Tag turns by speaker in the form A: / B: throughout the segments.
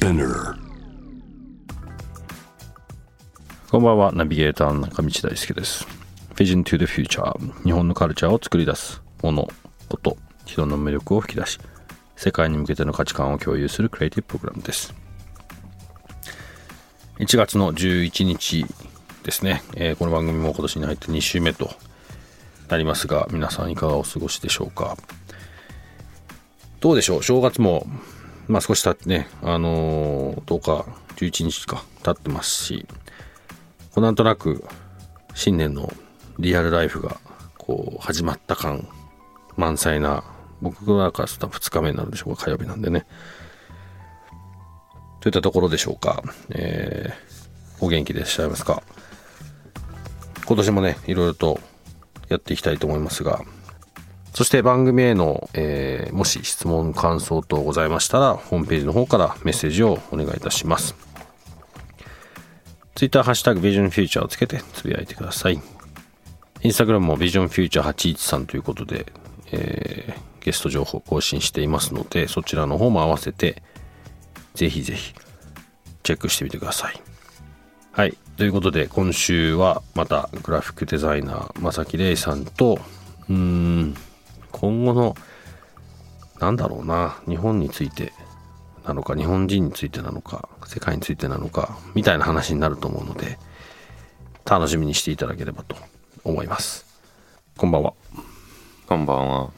A: Spinner.
B: こんばんは、ナビゲーターの中道大輔です。Vision to the Future 日本のカルチャーを作り出すもの、こと、人の魅力を吹き出し、世界に向けての価値観を共有するクリエイティブプログラムです。1月の11日ですね、えーこの番組も今年に入って2週目となりますが、皆さんいかがお過ごしでしょうか。どうでしょう、正月も、まあ少し経ってね、あのー10日、11日か経ってますし、こうなんとなく新年のリアルライフがこう始まった感満載な僕らからすると2日目になるでしょうか火曜日なんでね。といったところでしょうか、えーお元気でいらっしゃいますか。今年もねいろいろとやっていきたいと思いますがそして番組への、えーもし質問感想等ございましたらホームページの方からメッセージをお願いいたしますツイッターハッシュタグビジョンフューチャーをつけてつぶやいてください。インスタグラムもビジョンフューチャー813ということで、えーゲスト情報更新していますので、そちらの方も合わせて、ぜひぜひチェックしてみてください。はい。ということで、今週はまたグラフィックデザイナー、正木玲さんと、うーん、今後の、なんだろうな、日本についてなのか日本人についてなのか世界についてなのかみたいな話になると思うので楽しみにしていただければと思いますこんばんは
C: こんばんは。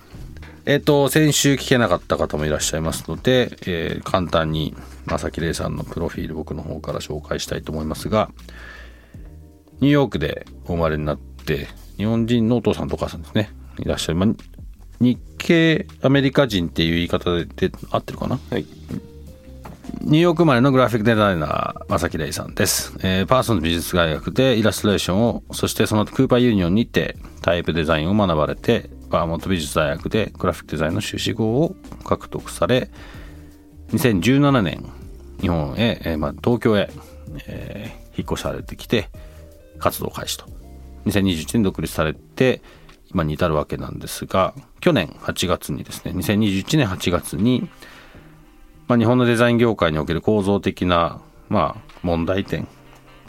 B: えっ、と先週聞けなかった方もいらっしゃいますので、えー簡単に正木玲さんのプロフィール僕の方から紹介したいと思いますがニューヨークでお生まれになって日本人のお父さんとお母さんですねいらっしゃる、まあ日系アメリカ人っていう言い方でで合ってるかな？
C: はい。
B: ニューヨーク生まれのグラフィックデザイナー、正木玲さんです。えーパーソンズ美術大学でイラストレーションを、そしてその後クーパーユニオンにてタイプデザインを学ばれて、バーモント美術大学でグラフィックデザインの修士号を獲得され、2017年、日本へ、えーまあ、東京へ、えー引っ越されてきて、活動開始と。2021年独立されて、今に至るわけなんですが、去年8月にですね、2021年8月に、まあ、日本のデザイン業界における構造的な、まあ、問題点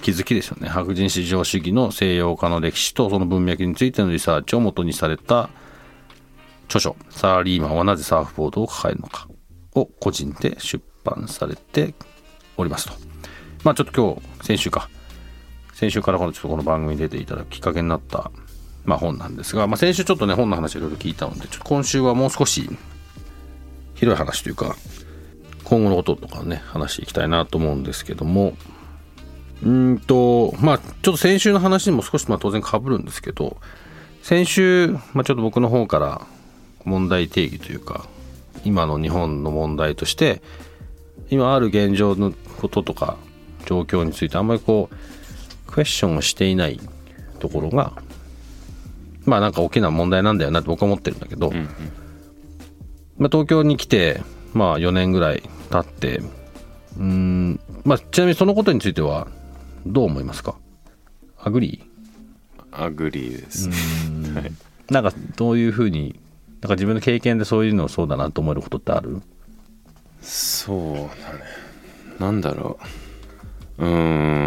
B: 気づきですよね。白人至上主義の西洋化の歴史とその文脈についてのリサーチを元にされた著書「サラリーマンはなぜサーフボードを抱えるのか」を個人で出版されておりますと。まあちょっと今日先週か。先週からこのちょっとこの番組に出ていただくきっかけになった、まあ、本なんですが、まあ、先週ちょっとね本の話いろいろ聞いたのでちょっと今週はもう少し広い話というか今後のこととかね話していきたいなと思うんですけどもうんとまあちょっと先週の話にも少しまあ当然かぶるんですけど先週、まあ、ちょっと僕の方から問題定義というか今の日本の問題として今ある現状のこととか状況についてあんまりこうクエスチョンをしていないところがまあなんか大きな問題なんだよなって僕は思ってるんだけど、まあ、東京に来て、まあ、4年ぐらい経ってうーん、まあ、ちなみにそのことについてはどう思いますか？
C: agree agree です。はい。
B: ーなんかどういうふうになんか自分の経験でそういうのそうだなと思えることってある？
C: そうだね。なんだろう。うーん。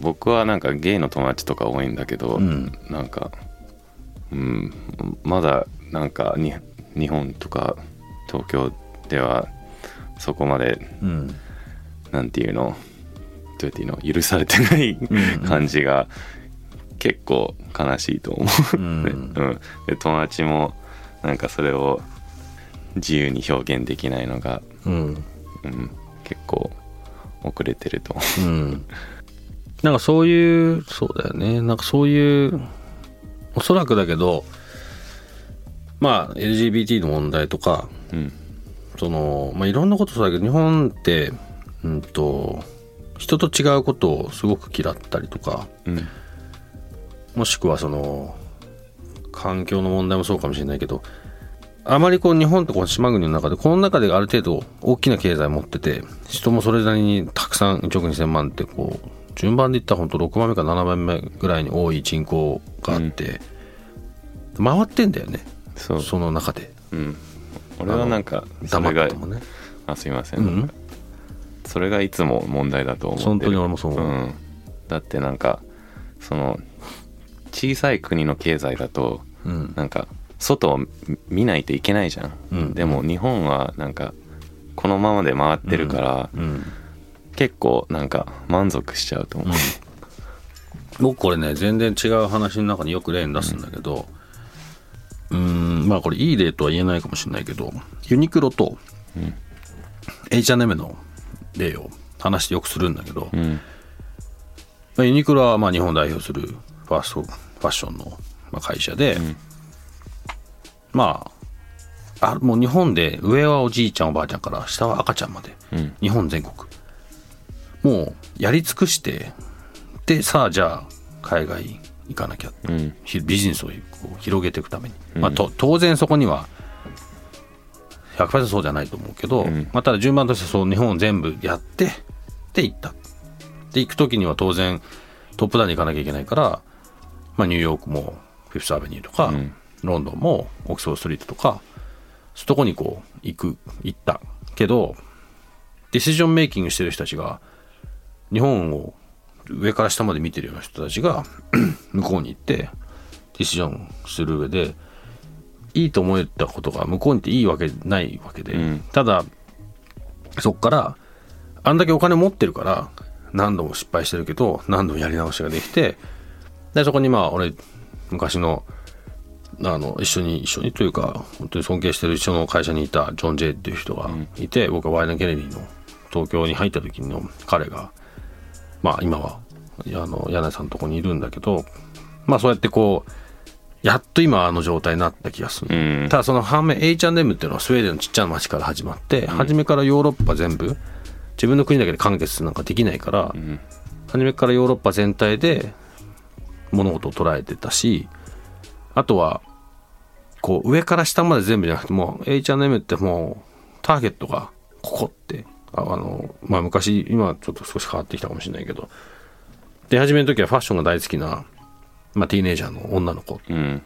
C: 僕はなんかゲイの友達とか多いんだけど、
B: ん。
C: なんか、うん、まだなんかに日本とか東京ではそこまで
B: うん。
C: なんていうのどうやっていうの許されてない 感じが結構悲しいと思う、
B: うん。
C: で友達もなんかそれを自由に表現できないのが、
B: うん。
C: うん、結構遅れてると思
B: うんなんかそういうそうだよね。なんかそういうおそらくだけどまあ LGBT の問題とか
C: う、うん。
B: そのまあいろんなことそうだけど日本ってうんと人と違うことをすごく嫌ったりとか
C: うん。
B: もしくはその環境の問題もそうかもしれないけどあまりこう日本とこの島国の中でこの中である程度大きな経済を持ってて人もそれなりにたくさん1億2000万ってこう順番で言ったら本当6番目か7番目ぐらいに多い人口があって、回ってんだよね
C: そ
B: の中で。
C: うん。俺はなんかそ
B: 黙
C: れが
B: もね。
C: あすいません、
B: うん？
C: それがいつも問題だと思ってる。
B: 本当に俺もそう思う、
C: うん、だってなんかその小さい国の経済だと
B: うん。
C: なんか外を見見ないといけないじゃん、
B: うん。
C: でも日本はなんかこのままで回ってるから、
B: うん
C: 結構なんか満足しちゃうと思う、
B: 僕これね全然違う話の中によく例に出すんだけどうーんまあこれいい例とは言えないかもしれないけどユニクロと
C: うん。
B: H&M の例を話してよくするんだけど、
C: うん。
B: まあ、ユニクロはまあ日本を代表するファーストファッションのまあ会社で、
C: ん。
B: まああもう日本で上はおじいちゃんおばあちゃんから下は赤ちゃんまで
C: うん。
B: 日本全国もうやり尽くしてでさあじゃあ海外行かなきゃ。
C: うん。
B: ひビジネスを広げていくために、まあ、と当然そこには100%そうじゃないと思うけど、
C: ん。
B: まあ、ただ順番としてそう日本を全部やってで行った。で行く時には当然トップダウンに行かなきゃいけないから、まあ、ニューヨークもフィフスアベニューとか、
C: うん。
B: ロンドンもオックスフォードストリートとかそこにこう行く行った。けどディシジョンメイキングしてる人たちが日本を上から下まで見てるような人たちが 向こうに行ってディシジョンする上でいいと思えたことが向こうに行っていいわけないわけで、
C: うん。
B: ただそっからあんだけお金持ってるから何度も失敗してるけど何度もやり直しができてでそこにまあ俺昔のあの一緒に一緒にというか本当に尊敬してる一緒の会社にいたジョン・ジェイっていう人がいて、僕はワイナ・ケネディの東京に入った時の彼がまあ今はあの柳井さんのとこにいるんだけどまあそうやってこうやっと今あの状態になった気がする、
C: うん。
B: ただその反面 H&M っていうのはスウェーデンのちっちゃな町から始まって、初めからヨーロッパ全部自分の国だけで完結なんかできないから、
C: ん。
B: 初めからヨーロッパ全体で物事を捉えてたしあとはこう上から下まで全部じゃなくてもう H&M ってもうターゲットがここってああのまあ昔今はちょっと少し変わってきたかもしれないけど出始めの時はファッションが大好きな、まあ、ティーネイジャーの女の子。
C: うん。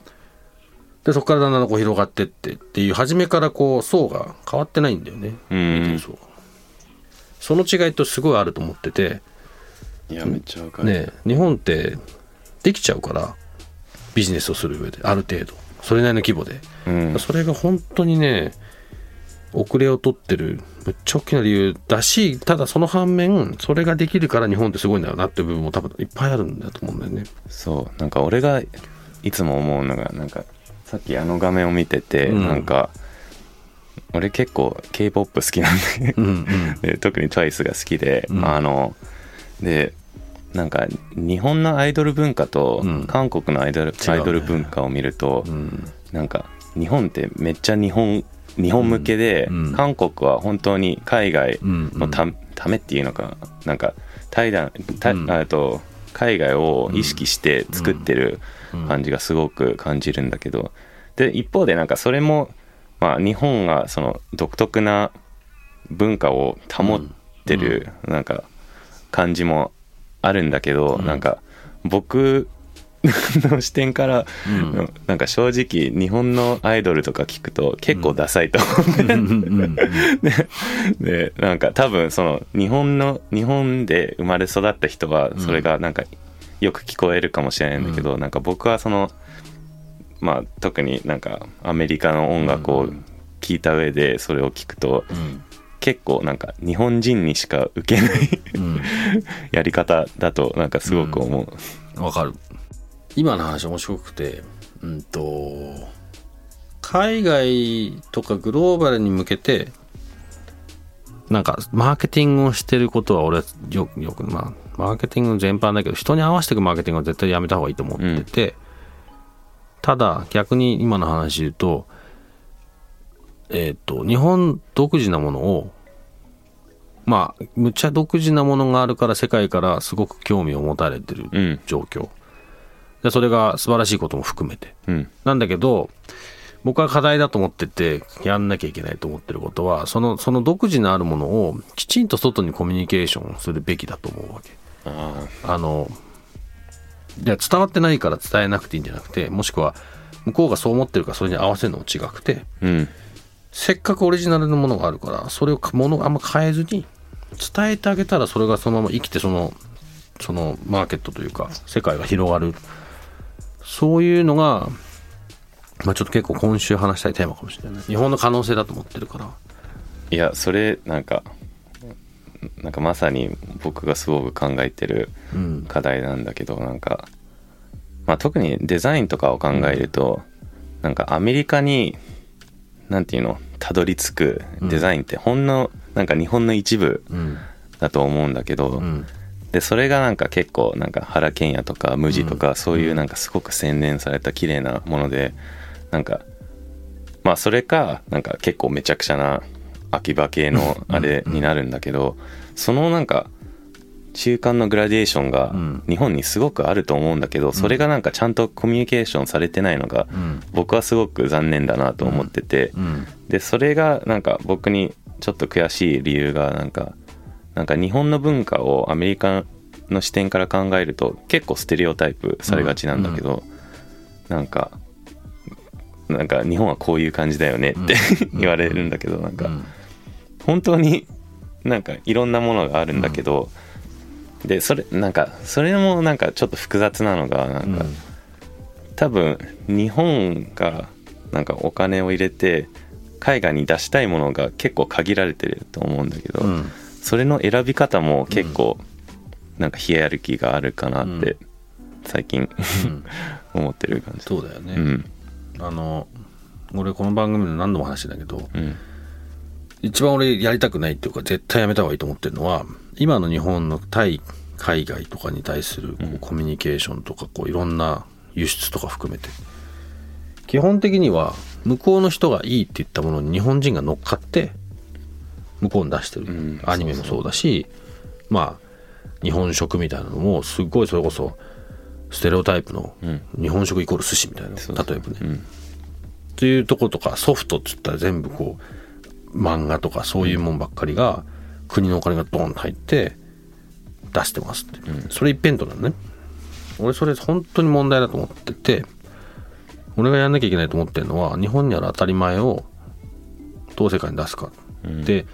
B: でそこからだんだんこう広がってってっていう初めからこう層が変わってないんだよね、
C: うん。
B: そうその違いとすごいあると思ってて
C: いやめっちゃわかる、
B: ね日本ってできちゃうからビジネスをする上である程度。それなりの規模で、
C: うん。
B: それが本当にね遅れを取ってるめっちゃ大きな理由だしただその反面それができるから日本ってすごいんだよなっていう部分も多分いっぱいあるんだと思うんだよね。
C: そう。なんか俺がいつも思うのがなんかさっきあの画面を見てて、
B: うん。
C: なんか俺結構 k p o p 好きなんで
B: うんうん。
C: で特に TWICE が好きで、
B: うん。
C: あのでなんか日本のアイドル文化と
B: うん。
C: 韓国のアイドル,、
B: 違うね。
C: アイドル文化を見ると、
B: うん。
C: なんか日本ってめっちゃ日本日本向けで、
B: うん。うん。
C: 韓国は本当に海外
B: うん。
C: のた,、ためっていうのかなんか対談た、
B: うん。
C: あと海外を意識して作ってる
B: うん。
C: 感じがすごく感じるんだけど。で一方でなんかそれも、まあ、日本がその独特な文化を保ってるなんか感じもあるんだけど、
B: うん。
C: なんか僕 の視点から、
B: うん。
C: なんか正直日本のアイドルとか聞くと結構ダサいと思う、
B: うん。うん。うん。
C: でなん。か多分その日本の日本で生まれ育った人はそれがなん。かよく聞こえるかもしれないん。だけど、なん。か僕はそのまあ特になん。かアメリカの音楽を聞いた上でそれを聞くと
B: うん。
C: 結構なん。か日本人にしか受けない
B: うん。
C: やり方だとなん。かすごく思う。
B: わかる今の話面白くてうんと海外とかグローバルに向けてなんかマーケティングをしてることは俺はよくよくまあマーケティング全般だけど人に合わせていくマーケティングは絶対やめた方がいいと思ってて、ただ逆に今の話で言うとえっ、と日本独自なものをまあむっちゃ独自なものがあるから世界からすごく興味を持たれてる
C: うん。
B: 状況でそれが素晴らしいことも含めて。
C: うん。
B: なんだけど僕は課題だと思っててやんなきゃいけないと思ってることはそのその独自のあるものをきちんと外にコミュニケーションするべきだと思うわけ。
C: あ
B: あの伝わってないから伝えなくていいんじゃなくてもしくは向こうがそう思ってるからそれに合わせるのも違くて
C: ーうん。
B: せっかくオリジナルのものがあるからそれをものあんま変えずに伝えてあげたらそれがそのまま生きてそのそのマーケットというか世界が広がるそういうのが、まあ、ちょっと結構今週話したいテーマかもしれない。日本の可能性だと思ってるから。
C: いやそれなんかなんかまさに僕がすごく考えてる
B: うん。
C: 課題なんだけどなんか、まあ、特にデザインとかを考えると、なんかアメリカになんていうのたどり着くデザインってほんのなんか日本の一部
B: うん。
C: だと思うんだけど、
B: うん
C: でそれがなんか結構なんか原賢也とか無地とかそういうなんかすごく洗練された綺麗なものでなんかまあそれかなんか結構めちゃくちゃな秋葉系のあれになるんだけどそのなんか中間のグラデーションが
B: ん。
C: 日本にすごくあると思うんだけどそれがなんかちゃんとコミュニケーションされてないのが
B: うん。
C: 僕はすごく残念だなと思ってて
B: うん。
C: でそれがなんか僕にちょっと悔しい理由がなんかなんか日本の文化をアメリカの視点から考えると結構ステレオタイプされがちなんだけど、なんかなんか日本はこういう感じだよねって、言われるんだけどなんか
B: うん。
C: 本当になんかいろんなものがあるんだけど、でそれなんかそれもなんかちょっと複雑なのがなんか、多分日本がなんかお金を入れて海外に出したいものが結構限られてると思うんだけど、
B: うん
C: それの選び方も結構なんかヒエラルキーがあるかなって最近
B: うん。
C: 思ってる感じ。
B: そうだよね、
C: うん。
B: あの俺この番組で何度も話してんだけど
C: うん。
B: 一番俺やりたくないっていうか絶対やめた方がいいと思ってるのは今の日本の対海外とかに対するこうコミュニケーションとかこういろんな輸出とか含めて。基本的には向こうの人がいいって言ったものに日本人が乗っかって向こうに出してる、
C: ん
B: アニメもそうだしまあ日本食みたいなのもすっごいそれこそステレオタイプの
C: うん。
B: 日本食イコール寿司みたいな、例えばね、
C: うん。
B: っていうとことかソフトっつったら全部こう漫画とかそういうもんばっかりが国のお金がドンと入って出してますって、それ一辺倒なのね。俺それ本当に問題だと思ってて俺がやんなきゃいけないと思ってるのは日本にある当たり前をどう世界に出すか、で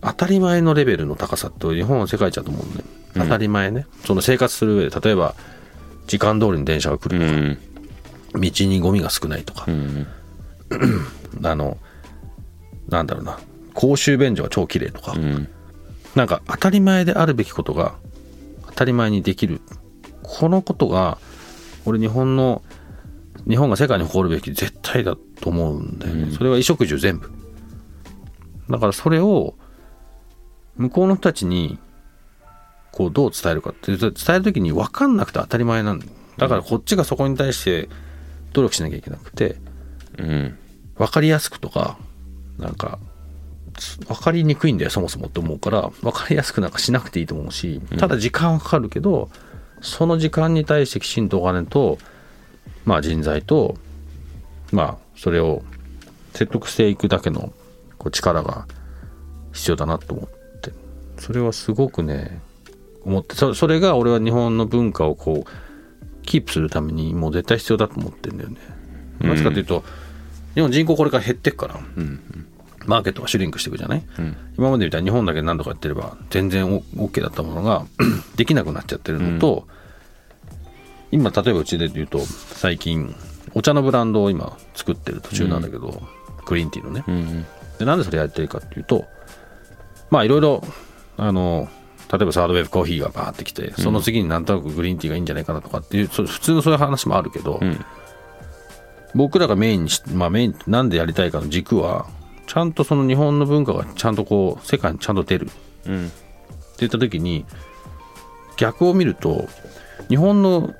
B: 当たり前のレベルの高さって日本は世界一だと思うね。当たり前ね、その生活する上で例えば時間通りに電車が来
C: う
B: るとか、
C: ん。
B: 道にゴミが少ないとか。
C: う、ん。
B: あのなんだろうな。公衆便所が超綺麗とか、
C: うん。
B: なんか当たり前であるべきことが当たり前にできる。このことが俺日本の日本が世界に誇るべき絶対だと思うんだよね、それは衣食住全部。だからそれを向こうの人たちにこうどう伝えるかって伝える時に分かんなくて当たり前なんだ。よだからこっちがそこに対して努力しなきゃいけなくて
C: うん。
B: 分かりやすくとかなんか分かりにくいんだよそもそもって思うから分かりやすくなんかしなくていいと思うしただ時間はかかるけどその時間に対してきちんとお金とまあ人材とまあそれを説得していくだけのこう力が必要だなと思ってそれはすごくね思ってそそれが俺は日本の文化をこうキープするためにもう絶対必要だと思ってるんだよね。なぜかというと、日本人口これから減ってくから、マーケットがシュリンクしていくじゃない、今までみたいに日本だけ何とかやってれば全然オ OK だったものが できなくなっちゃってるのと、今例えばうちで言うと最近お茶のブランドを今作ってる途中なんだけど、グリーンティーのね、
C: うん
B: でなんでそれやってるかっていうとまあいろいろあの例えばサードウェブコーヒーがバーってきてその次になんとなくグリーンティーがいいんじゃないかなとかっていう、そう普通のそういう話もあるけど、
C: ん。
B: 僕らがメインにしまあメインなんでやりたいかの軸はちゃんとその日本の文化がちゃんとこう世界にちゃんと出る。って
C: うん
B: 言った時に逆を見ると日本の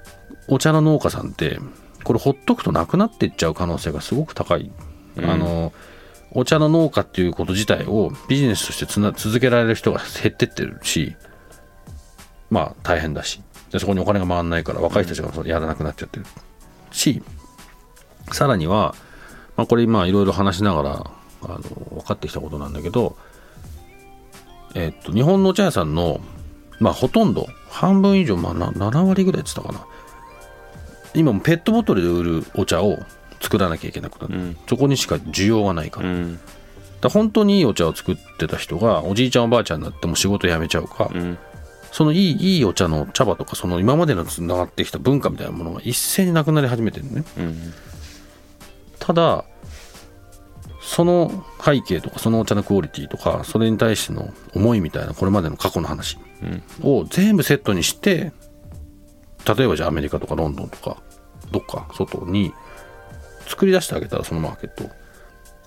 B: お茶の農家さんってこれほっとくとなくなっていっちゃう可能性がすごく高い、あのお茶の農家っていうこと自体をビジネスとしてつな続けられる人が減ってってるしまあ大変だし。でそこにお金が回らないから若い人たちがそれやらなくなっちゃってるしさらには、まあ、これ今いろいろ話しながらあの分かってきたことなんだけど、えっと日本のお茶屋さんの、まあ、ほとんど半分以上、まあ、な7割ぐらいって言ってたかな。今もペットボトルで売るお茶を作らなきゃいけなくなる、
C: うん。
B: そこにしか需要がないから,、だか
C: うん
B: ら本当にいいお茶を作ってた人がおじいちゃんおばあちゃんになっても仕事辞めちゃうか、
C: うん。
B: そのいいいいお茶の茶葉とかその今までのつながってきた文化みたいなものが一斉になくなり始めてるね。
C: うん。
B: ただその背景とかそのお茶のクオリティとかそれに対しての思いみたいなこれまでの過去の話
C: うん。
B: を全部セットにして例えばじゃあアメリカとかロンドンとかどっか外に作り出してあげたらそのマーケット。を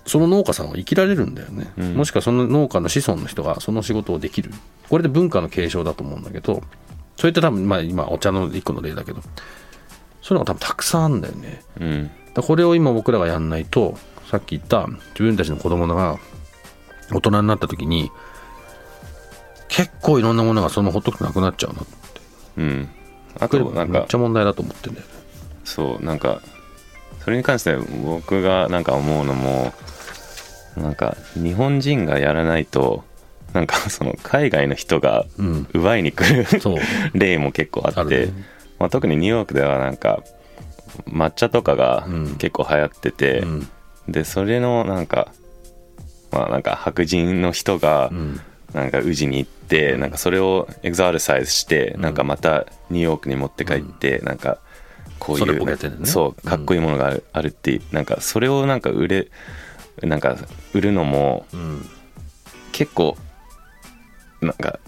B: その農家さんは生きられるんだよね、
C: うん。
B: もしくはその農家の子孫の人がその仕事をできる。これで文化の継承だと思うんだけどそれって多分まあ今お茶の一個の例だけどそういうのが多分たくさんあるんだよね。
C: うん。
B: だこれを今僕らがやんないとさっき言った自分たちの子供が大人になった時に結構いろんなものがそのままほっとくとなくなっちゃうな
C: うん。あ
B: ことれめっ
C: なんか
B: ちゃ問題だと思ってんだよね。
C: そうなんかそれに関して僕がなんか思うのもなんか日本人がやらないとなんか その海外の人が
B: うん
C: 奪いに来る
B: そう。
C: 例も結構あって
B: ね。
C: まあ、特にニューヨークではなんか抹茶とかが
B: うん。
C: 結構流行ってて、
B: うん。
C: でそれのなんかまあなんか白人の人が
B: うん。
C: なんか宇治に行ってなんかそれをエグザールサイズしてなんかまたニューヨークに持って帰ってなんかこういう
B: ね。
C: そうかっこいいものがあるあるってなんかそれをなんか売れなんか売るのも
B: うん。
C: 結構なんか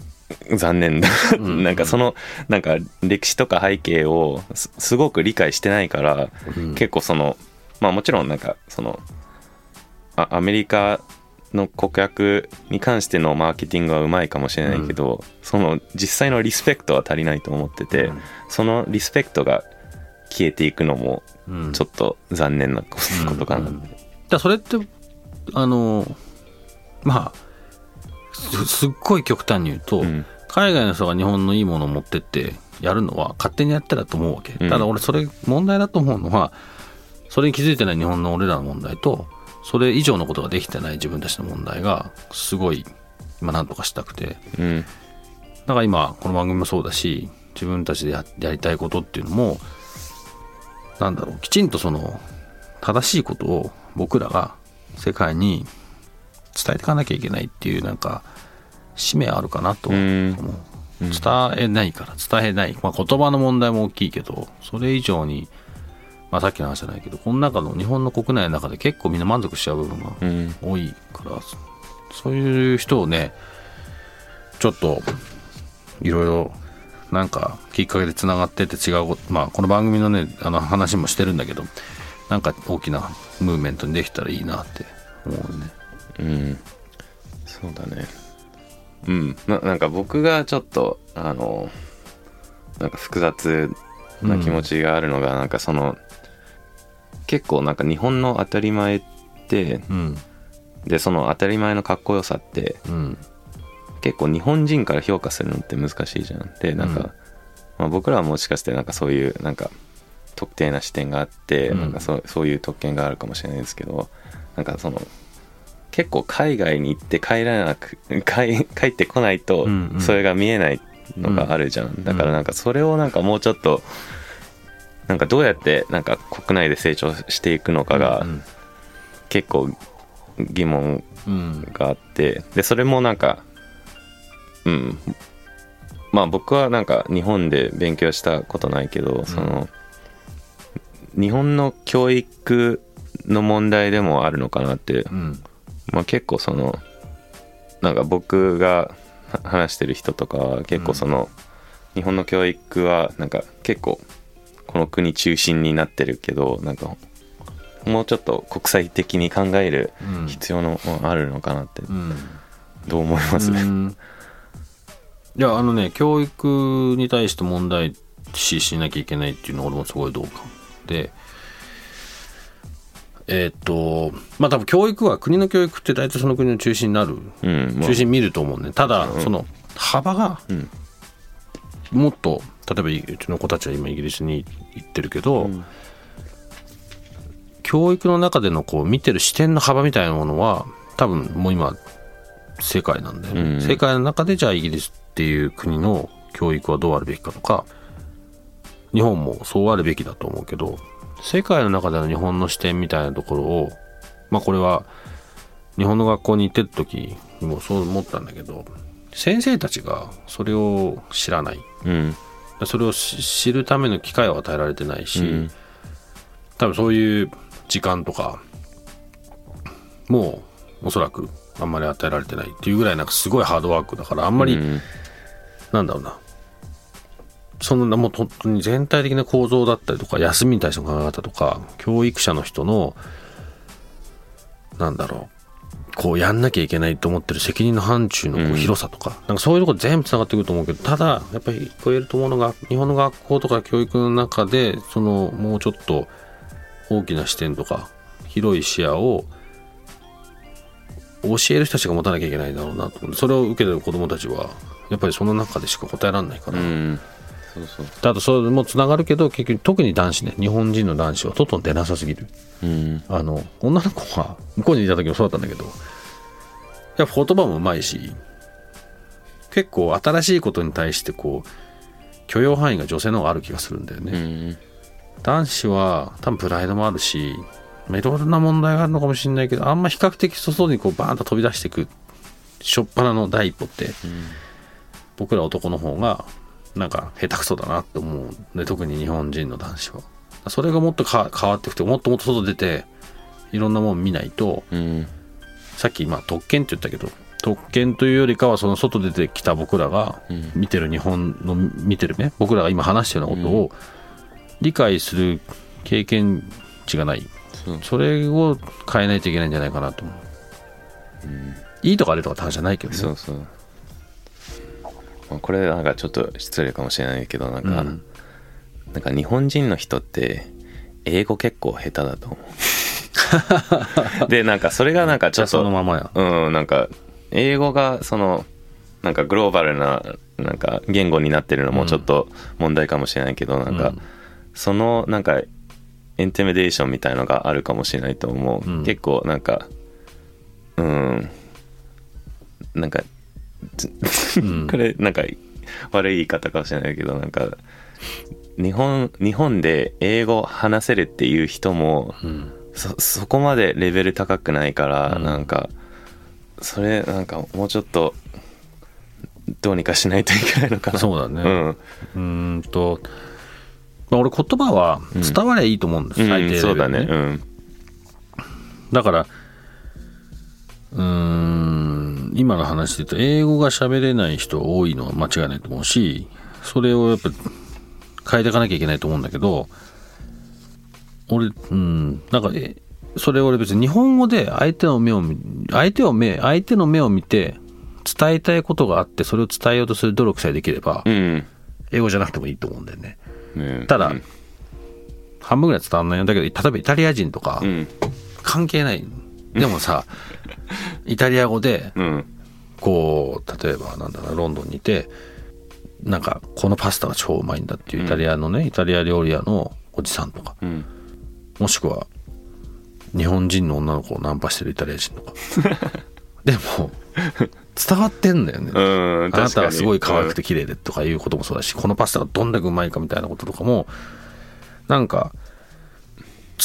C: 残念だ。
B: ん
C: なんかそのなんか歴史とか背景をすすごく理解してないから
B: うん。
C: 結構そのまあもちろんなんかそのあアメリカの顧客に関してのマーケティングはうまいかもしれないけど、その実際のリスペクトは足りないと思ってて、
B: うん。
C: そのリスペクトが消えていくのも
B: うん。
C: ちょっと残念なこことかな、
B: うん。だからそれってあのまあすすっごい極端に言うと、
C: うん。
B: 海外の人が日本のいいものを持ってってやるのは勝手にやってたと思うわけ、
C: うん。
B: ただ俺それ問題だと思うのはそれに気づいてない日本の俺らの問題とそれ以上のことができてない自分たちの問題がすごい今何とかしたくて。
C: うん。
B: だから今この番組もそうだし自分たちでややりたいことっていうのもなんだろうきちんとその正しいことを僕らが世界に伝えていかなきゃいけないっていうなんか使命あるかなと思う、
C: うん
B: 伝えないから伝えない、まあ、言葉の問題も大きいけどそれ以上に、まあ、さっきの話じゃないけどこの中の日本の国内の中で結構みんな満足しちゃう部分が
C: うん。
B: 多いからそういう人をねちょっといろいろなんかきっかけでつながってって違うまあこの番組のねあの話もしてるんだけどなんか大きなムーブメントにできたらいいなって思うね。
C: うん。そうだね。うん。ななんか僕がちょっとあのなんか複雑な気持ちがあるのが、なんかその結構なんか日本の当たり前って
B: うん。
C: でその当たり前のかっこよさって
B: うん
C: 結構日本人から評価するのって難しいじゃん。でなんか、
B: うん。
C: まあ、僕らはもしかしてなんかそういうなんか特定な視点があって、
B: うん。
C: なんかそうそういう特権があるかもしれないですけどなんかその結構海外に行って帰らなく 帰帰ってこないと
B: うんうん。
C: それが見えないのがあるじゃん、だからなんかそれをなんかもうちょっとなんかどうやってなんか国内で成長していくのかが
B: うん
C: 結構疑問
B: うん
C: があってでそれもなんかうん。まあ僕はなんか日本で勉強したことないけど、その日本の教育の問題でもあるのかなって、
B: うん。
C: まあ、結構そのなんか僕がは話してる人とかは結構その、日本の教育はなんか結構この国中心になってるけどなんかもうちょっと国際的に考える
B: うん。
C: 必要のあるのかなって。
B: うん。
C: どう思います、
B: うんいやあのね教育に対して問題視しなきゃいけないっていうのは俺もすごい同感で。えーっとまあ多分教育は国の教育って大体その国の中心になる
C: うんもう
B: 中心見ると思うね。ただ、その幅が
C: ん。
B: もっと例えばうちの子たちは今イギリスに行ってるけど、教育の中でのこう見てる視点の幅みたいなものは多分もう今世界なんだよね、
C: うん。
B: 世界の中でじゃあイギリスっていう国の教育はどうあるべきかとか日本もそうあるべきだと思うけど世界の中での日本の視点みたいなところをまあこれは日本の学校に行ってる時にもそう思ったんだけど先生たちがそれを知らない。
C: うん。
B: それをし知るための機会を与えられてないし、
C: うん。
B: 多分そういう時間とかもうおそらくあんまり与えられてないっていうぐらいなんかすごいハードワークだからあんまり、
C: うん。
B: なんだろうな。そんなもう本当に全体的な構造だったりとか休みに対しての考え方とか教育者の人のなんだろうこうやんなきゃいけないと思ってる責任の範疇のこ
C: う
B: うん。広さとか、なんかそういうところ全部つながってくると思うけどただやっぱりこう言えると思うのが日本の学校とか教育の中でそのもうちょっと大きな視点とか広い視野を教える人たちが持たなきゃいけないんだろうなとそれを受けてる子どもたちはやっぱりその中でしか答えられないから、
C: うん。そうそう。
B: とそれもつながるけど結局特に男子ね日本人の男子は外に出なさすぎる。
C: うん。
B: あの女の子は向こうにいた時もそうだったんだけどやっぱ言葉もうまいし結構新しいことに対してこう許容範囲が女性の方がある気がするんだよね、
C: うん。
B: 男子は多分プライドもあるしまあいろいろな問題があるのかもしれないけどあんま比較的外にこうバーンと飛び出していく初っ端の第一歩って、僕ら男の方がなんか下手くそだなって思う。んで特に日本人の男子は。それがもっとか変わってきてもっともっと外出ていろんなもん見ないと
C: うん。
B: さっきまあ特権って言ったけど特権というよりかはその外出てきた僕らが
C: うん。
B: 見てる日本の見てる目僕らが今話してるようなことを理解する経験値がない
C: そ
B: れを変えないといけないんじゃないかなと思う、いいとか悪いとかって話じゃないけどね。
C: そうそう。まあこれなんかちょっと失礼かもしれないけどなんか、
B: うん。
C: なんか日本人の人って英語結構下手だと思う。でなんかそれがなんかちょっと
B: そのままや。
C: うんなんか英語がそのなんかグローバルななんか言語になってるのもちょっと問題かもしれないけど、なんか
B: うん。
C: そのなんかインテミデーションみたいのがあるかもしれないと思う、
B: うん。
C: 結構なんかうん。なんか
B: うん。
C: これなんか悪い言い方かもしれないけどなんか日本日本で英語話せるっていう人も
B: うん。
C: そそこまでレベル高くないから、
B: うん。
C: なんかそれなんかもうちょっとどうにかしないといけないのかな。
B: そうだね。
C: うん。
B: うーんと、まあ、俺言葉は伝わりゃいいと思うんです、
C: うん
B: 最低レベル
C: そうだね
B: ね
C: うん。
B: だからうーん今の話で言うと英語が喋れない人多いのは間違いないと思うしそれをやっぱ変えていかなきゃいけないと思うんだけど俺うんなんかえそれ俺別に日本語で相手の目を見相手を目相手の目を見て伝えたいことがあってそれを伝えようとする努力さえできれば
C: うん。
B: 英語じゃなくてもいいと思うんだよね
C: ね。
B: ただ
C: うん。
B: 半分ぐらい伝わんないんだけど例えばイタリア人とか
C: うん。
B: 関係ない。でもさ イタリア語で
C: うん。
B: こう例えばなんだろうロンドンにいてなんかこのパスタが超うまいんだっていうイタリアのね、イタリア料理屋のおじさんとか
C: うん。
B: もしくは日本人の女の子をナンパしてるイタリア人とか。でも伝わってんだよね、
C: うん
B: あなたはすごい可愛く
C: て
B: て綺麗でとかいうこともそうだし、このパスタがどんだけうまいかみたいなこととかもなんか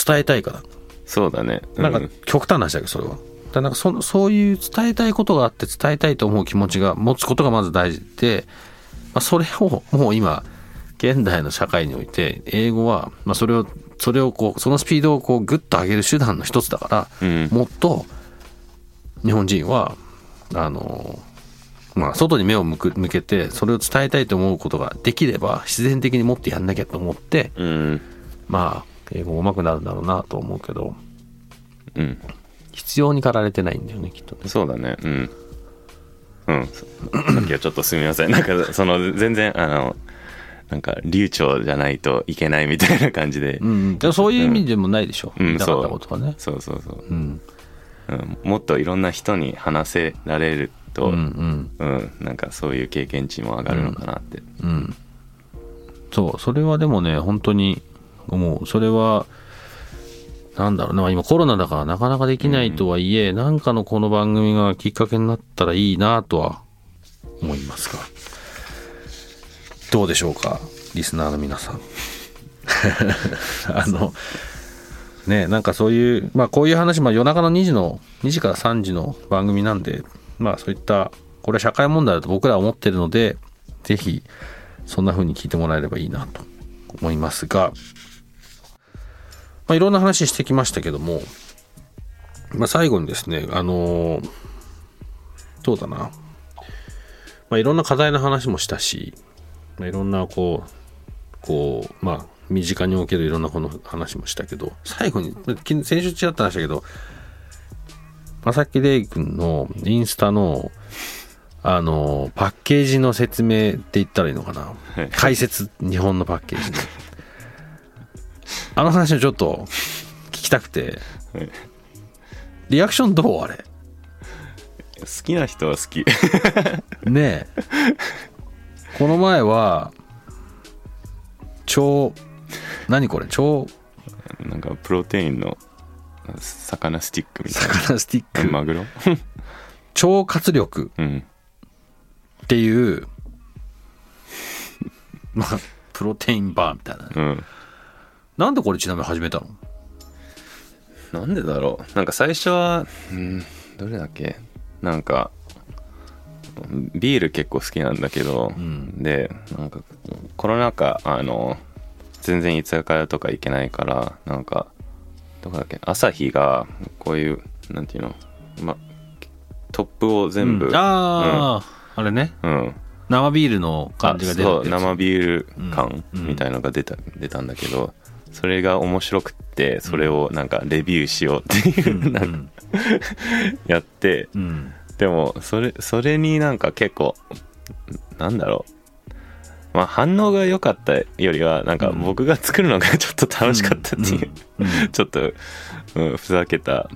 B: 伝えたいから。
C: そうだね。
B: なんか
C: う
B: 極端な話だけどそれは。だからなんかそのそういう伝えたいことがあって伝えたいと思う気持ちが持つことがまず大事で、まあ、それをもう今現代の社会において英語は、まあ、それをそれをこうそのスピードをこうグッと上げる手段の一つだから、
C: うん。
B: もっと日本人はあのまあ外に目を向く向けてそれを伝えたいと思うことができれば自然的にもっとやんなきゃと思って
C: うん。
B: まあ英語上手くなるんだろうなと思うけど
C: うん。
B: 必要に駆られてないんだよねきっとね。
C: そうだね。うん。うん。そさっきはちょっとすみません。なんかその全然あのなんか流暢じゃないといけないみたいな感じで、
B: うんそういう意味でもないでしょ、
C: うん。
B: ったことはね。
C: そうそうそう、
B: うん
C: うん、もっといろんな人に話せられると、
B: う
C: うん。
B: んうん
C: なんかそういう経験値も上がるのかなって、
B: うん。そうそれはでもね本当に思うそれはなんだろうな今コロナだからなかなかできないとはいえ、なんかのこの番組がきっかけになったらいいなとは思いますが。どうでしょうかリスナーの皆さん。あのねなんかそういうまあこういう話、まあ、夜中の2時の2時から3時の番組なんでまあそういったこれは社会問題だと僕らは思ってるのでぜひそんな風に聞いてもらえればいいなと思いますが、まあ、いろんな話してきましたけども、まあ、最後にですねあのーどうだな、まあ、いろんな課題の話もしたし、まあ、いろんなこうこうまあ身近におけるいろんなこの話もしたけど最後にき先週ちらっと話したけど正木玲君のインスタのあのパッケージの説明って言ったらいいのかな？
C: はい。
B: 解説日本のパッケージのあの話をちょっと聞きたくて。
C: はい。
B: リアクションどう？あれ。
C: 好きな人は好き。
B: ねえ。この前は超何これ？超？
C: なんかプロテインの魚スティックみたい
B: 魚スティック。
C: なマグロ？
B: 超活力。
C: うん。
B: っていう まあプロテインバーみたいな。
C: うん。
B: なんでこれちなみに始めたの？
C: なんでだろう。なんか最初はうんどれだっけ？なんかビール結構好きなんだけど、
B: ん。
C: でなんかコロナ禍あの全然居酒屋とか行けないからなんかどこだっけ？朝日がこういうなんていうの？まトップを全部、
B: うん。ああ、あれね。
C: うん。
B: 生ビールの感じが出る
C: あそう生ビール感
B: うん。
C: みたいのが出た,、出たんだけどそれが面白くってそれをなんかレビューしようっていう、
B: うん。
C: なんかやって。
B: うん。
C: でもそれそれになんか結構なんだろうまあ反応が良かったよりはなんか
B: うん。
C: 僕が作るのがちょっと楽しかったっていう、
B: うん。うん。
C: ちょっと、うん、ふざけた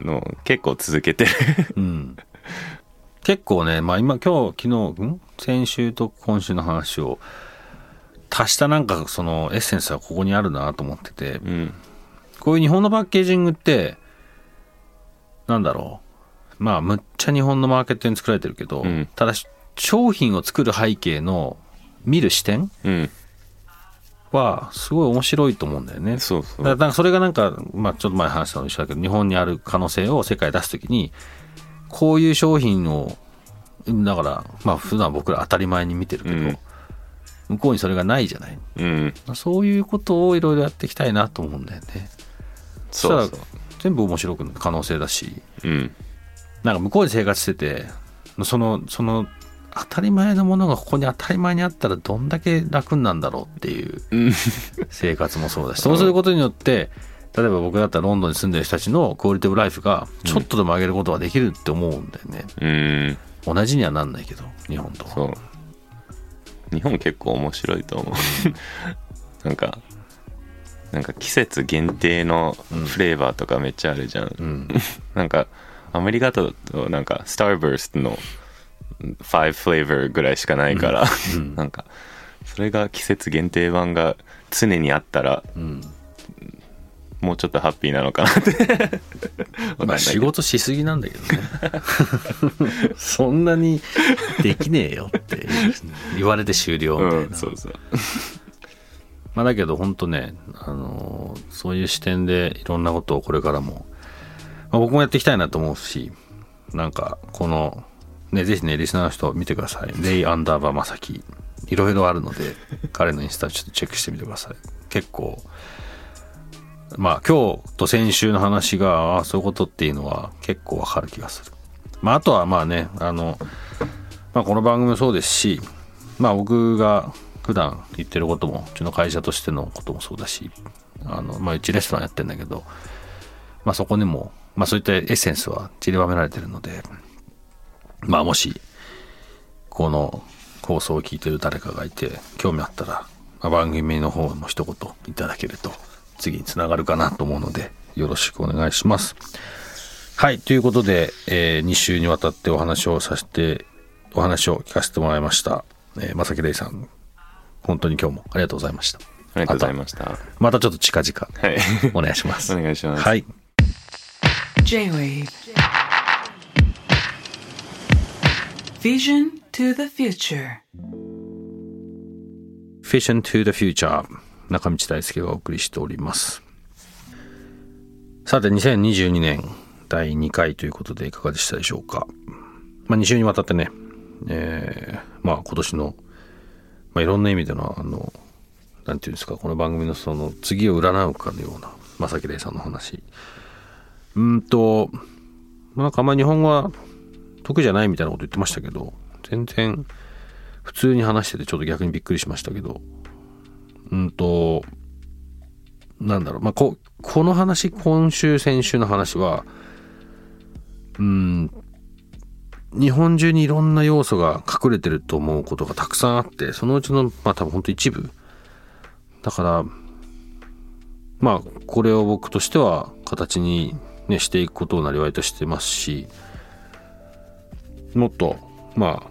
C: のを結構続けてる。
B: うん。結構ね、まあ今、今日、昨日、ん？先週と今週の話を足したなんかそのエッセンスはここにあるなと思ってて、
C: うん。
B: こういう日本のパッケージングって、なんだろう。まあ、むっちゃ日本のマーケットに作られてるけど、
C: うん。
B: ただ、商品を作る背景の見る視点
C: うん。
B: は、すごい面白いと思うんだよね。
C: そうそう。
B: だからそれがなんか、まあ、ちょっと前話したのと一緒だけど日本にある可能性を世界に出すときにこういう商品をだからまあ普段僕ら当たり前に見てるけど、
C: うん。
B: 向こうにそれがないじゃない。
C: うん。
B: そういうことをいろいろやっていきたいなと思うんだよね。
C: そうそう。
B: したら全部面白く可能性だし。
C: うん。
B: なんか向こうで生活しててそのその当たり前のものがここに当たり前にあったらどんだけ楽になんだろうっていう
C: うん。
B: 生活もそうだしそうすることによって例えば僕だったらロンドンに住んでる人たちのクオリティオブライフがちょっとでも上げることができるって思うんだよね、
C: うん。
B: 同じにはなんないけど日本とは。
C: そう。日本結構面白いと思う。なんかなんか季節限定のフレーバーとかめっちゃあるじゃん、
B: うん。
C: なんかアメリカだとなんかスターバーストの5フレーバーぐらいしかないから、
B: うん。
C: なんかそれが季節限定版が常にあったら
B: うん。
C: もうちょっとハッピーなのかなって。
B: まあ仕事しすぎなんだけどね。そんなにできねえよって言われて終了みたいな、
C: うんそうそう。
B: まあ、だけど本当ね、あのーそういう視点でいろんなことをこれからも、まあ、僕もやっていきたいなと思うしなんかこのねぜひねリスナーの人見てください。レイアンダーバーまさきいろいろあるので 彼のインスタちょっとチェックしてみてください。結構まあ今日と先週の話がああそういうことっていうのは結構わかる気がする。まああとはまあねあの、まあ、この番組もそうですしまあ僕が普段言ってることもうちの会社としてのこともそうだしあの、まあ、うちレストランやってんだけど、まあ、そこにも、まあ、そういったエッセンスは散りばめられてるのでまあもしこの放送を聞いてる誰かがいて興味あったら、まあ、番組の方も一言いただけると次につながるかなと思うのでよろしくお願いします。はいということで、えー、2週にわたってお話をさせてお話を聞かせてもらいました、えー、正木玲さん本当に今日もありがとうございました。
C: ありがとうございました。
B: またちょっと近々
C: はい。
B: お願いします。
C: お願いします。
B: はい。
A: J-Wave Vision to the future.
B: Vision to the Future. 中道大輔がお送りしております。さて2022年第2回ということでいかがでしたでしょうか、まあ、2週にわたってね、えーまあ今年の、まあ、いろんな意味でのあのなんていうんですかこの番組のその次を占うかのような正木玲さんの話。うんとなんかあんまり日本語は得じゃないみたいなこと言ってましたけど全然普通に話しててちょっと逆にびっくりしましたけど。うんとなんだろう。まあここの話今週先週の話はうん日本中にいろんな要素が隠れてると思うことがたくさんあってそのうちのまあ多分本当一部。だからまあこれを僕としては形に、ね、していくことをなりわいとしてますしもっとまあ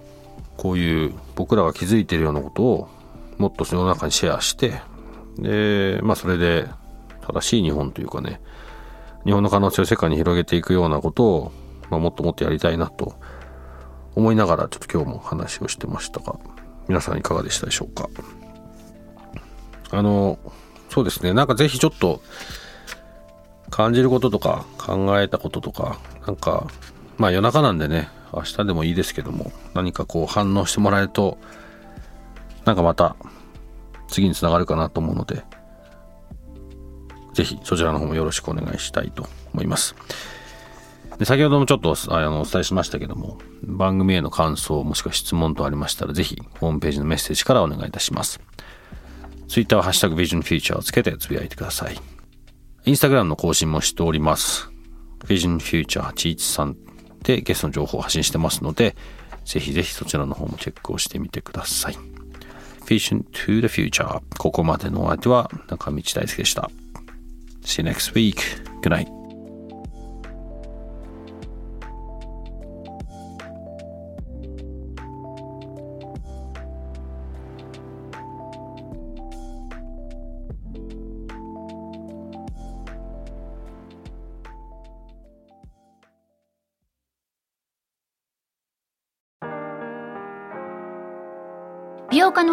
B: こういう僕らが気づいているようなことをもっと世の中にシェアしてでまあそれで正しい日本というかね日本の可能性を世界に広げていくようなことを、まあ、もっともっとやりたいなと思いながらちょっと今日も話をしてましたが皆さんいかがでしたでしょうか？あのそうですね。なんかぜひちょっと感じることとか考えたこととかなんかまあ夜中なんでね明日でもいいですけども何かこう反応してもらえるとなんかまた次につながるかなと思うのでぜひそちらの方もよろしくお願いしたいと思います。で先ほどもちょっとあのお伝えしましたけども番組への感想もしくは質問等ありましたらぜひホームページのメッセージからお願いいたします。ツイッターはハッシュタグビジョンフューチャーをつけてつぶやいてください。インスタグラムの更新もしております。Vision Future ちいちさんでゲストの情報を発信してますので、ぜひぜひそちらの方もチェックをしてみてください。Vision to the Future ここまでのお相手は中道大輔でした。See you next week. Good night.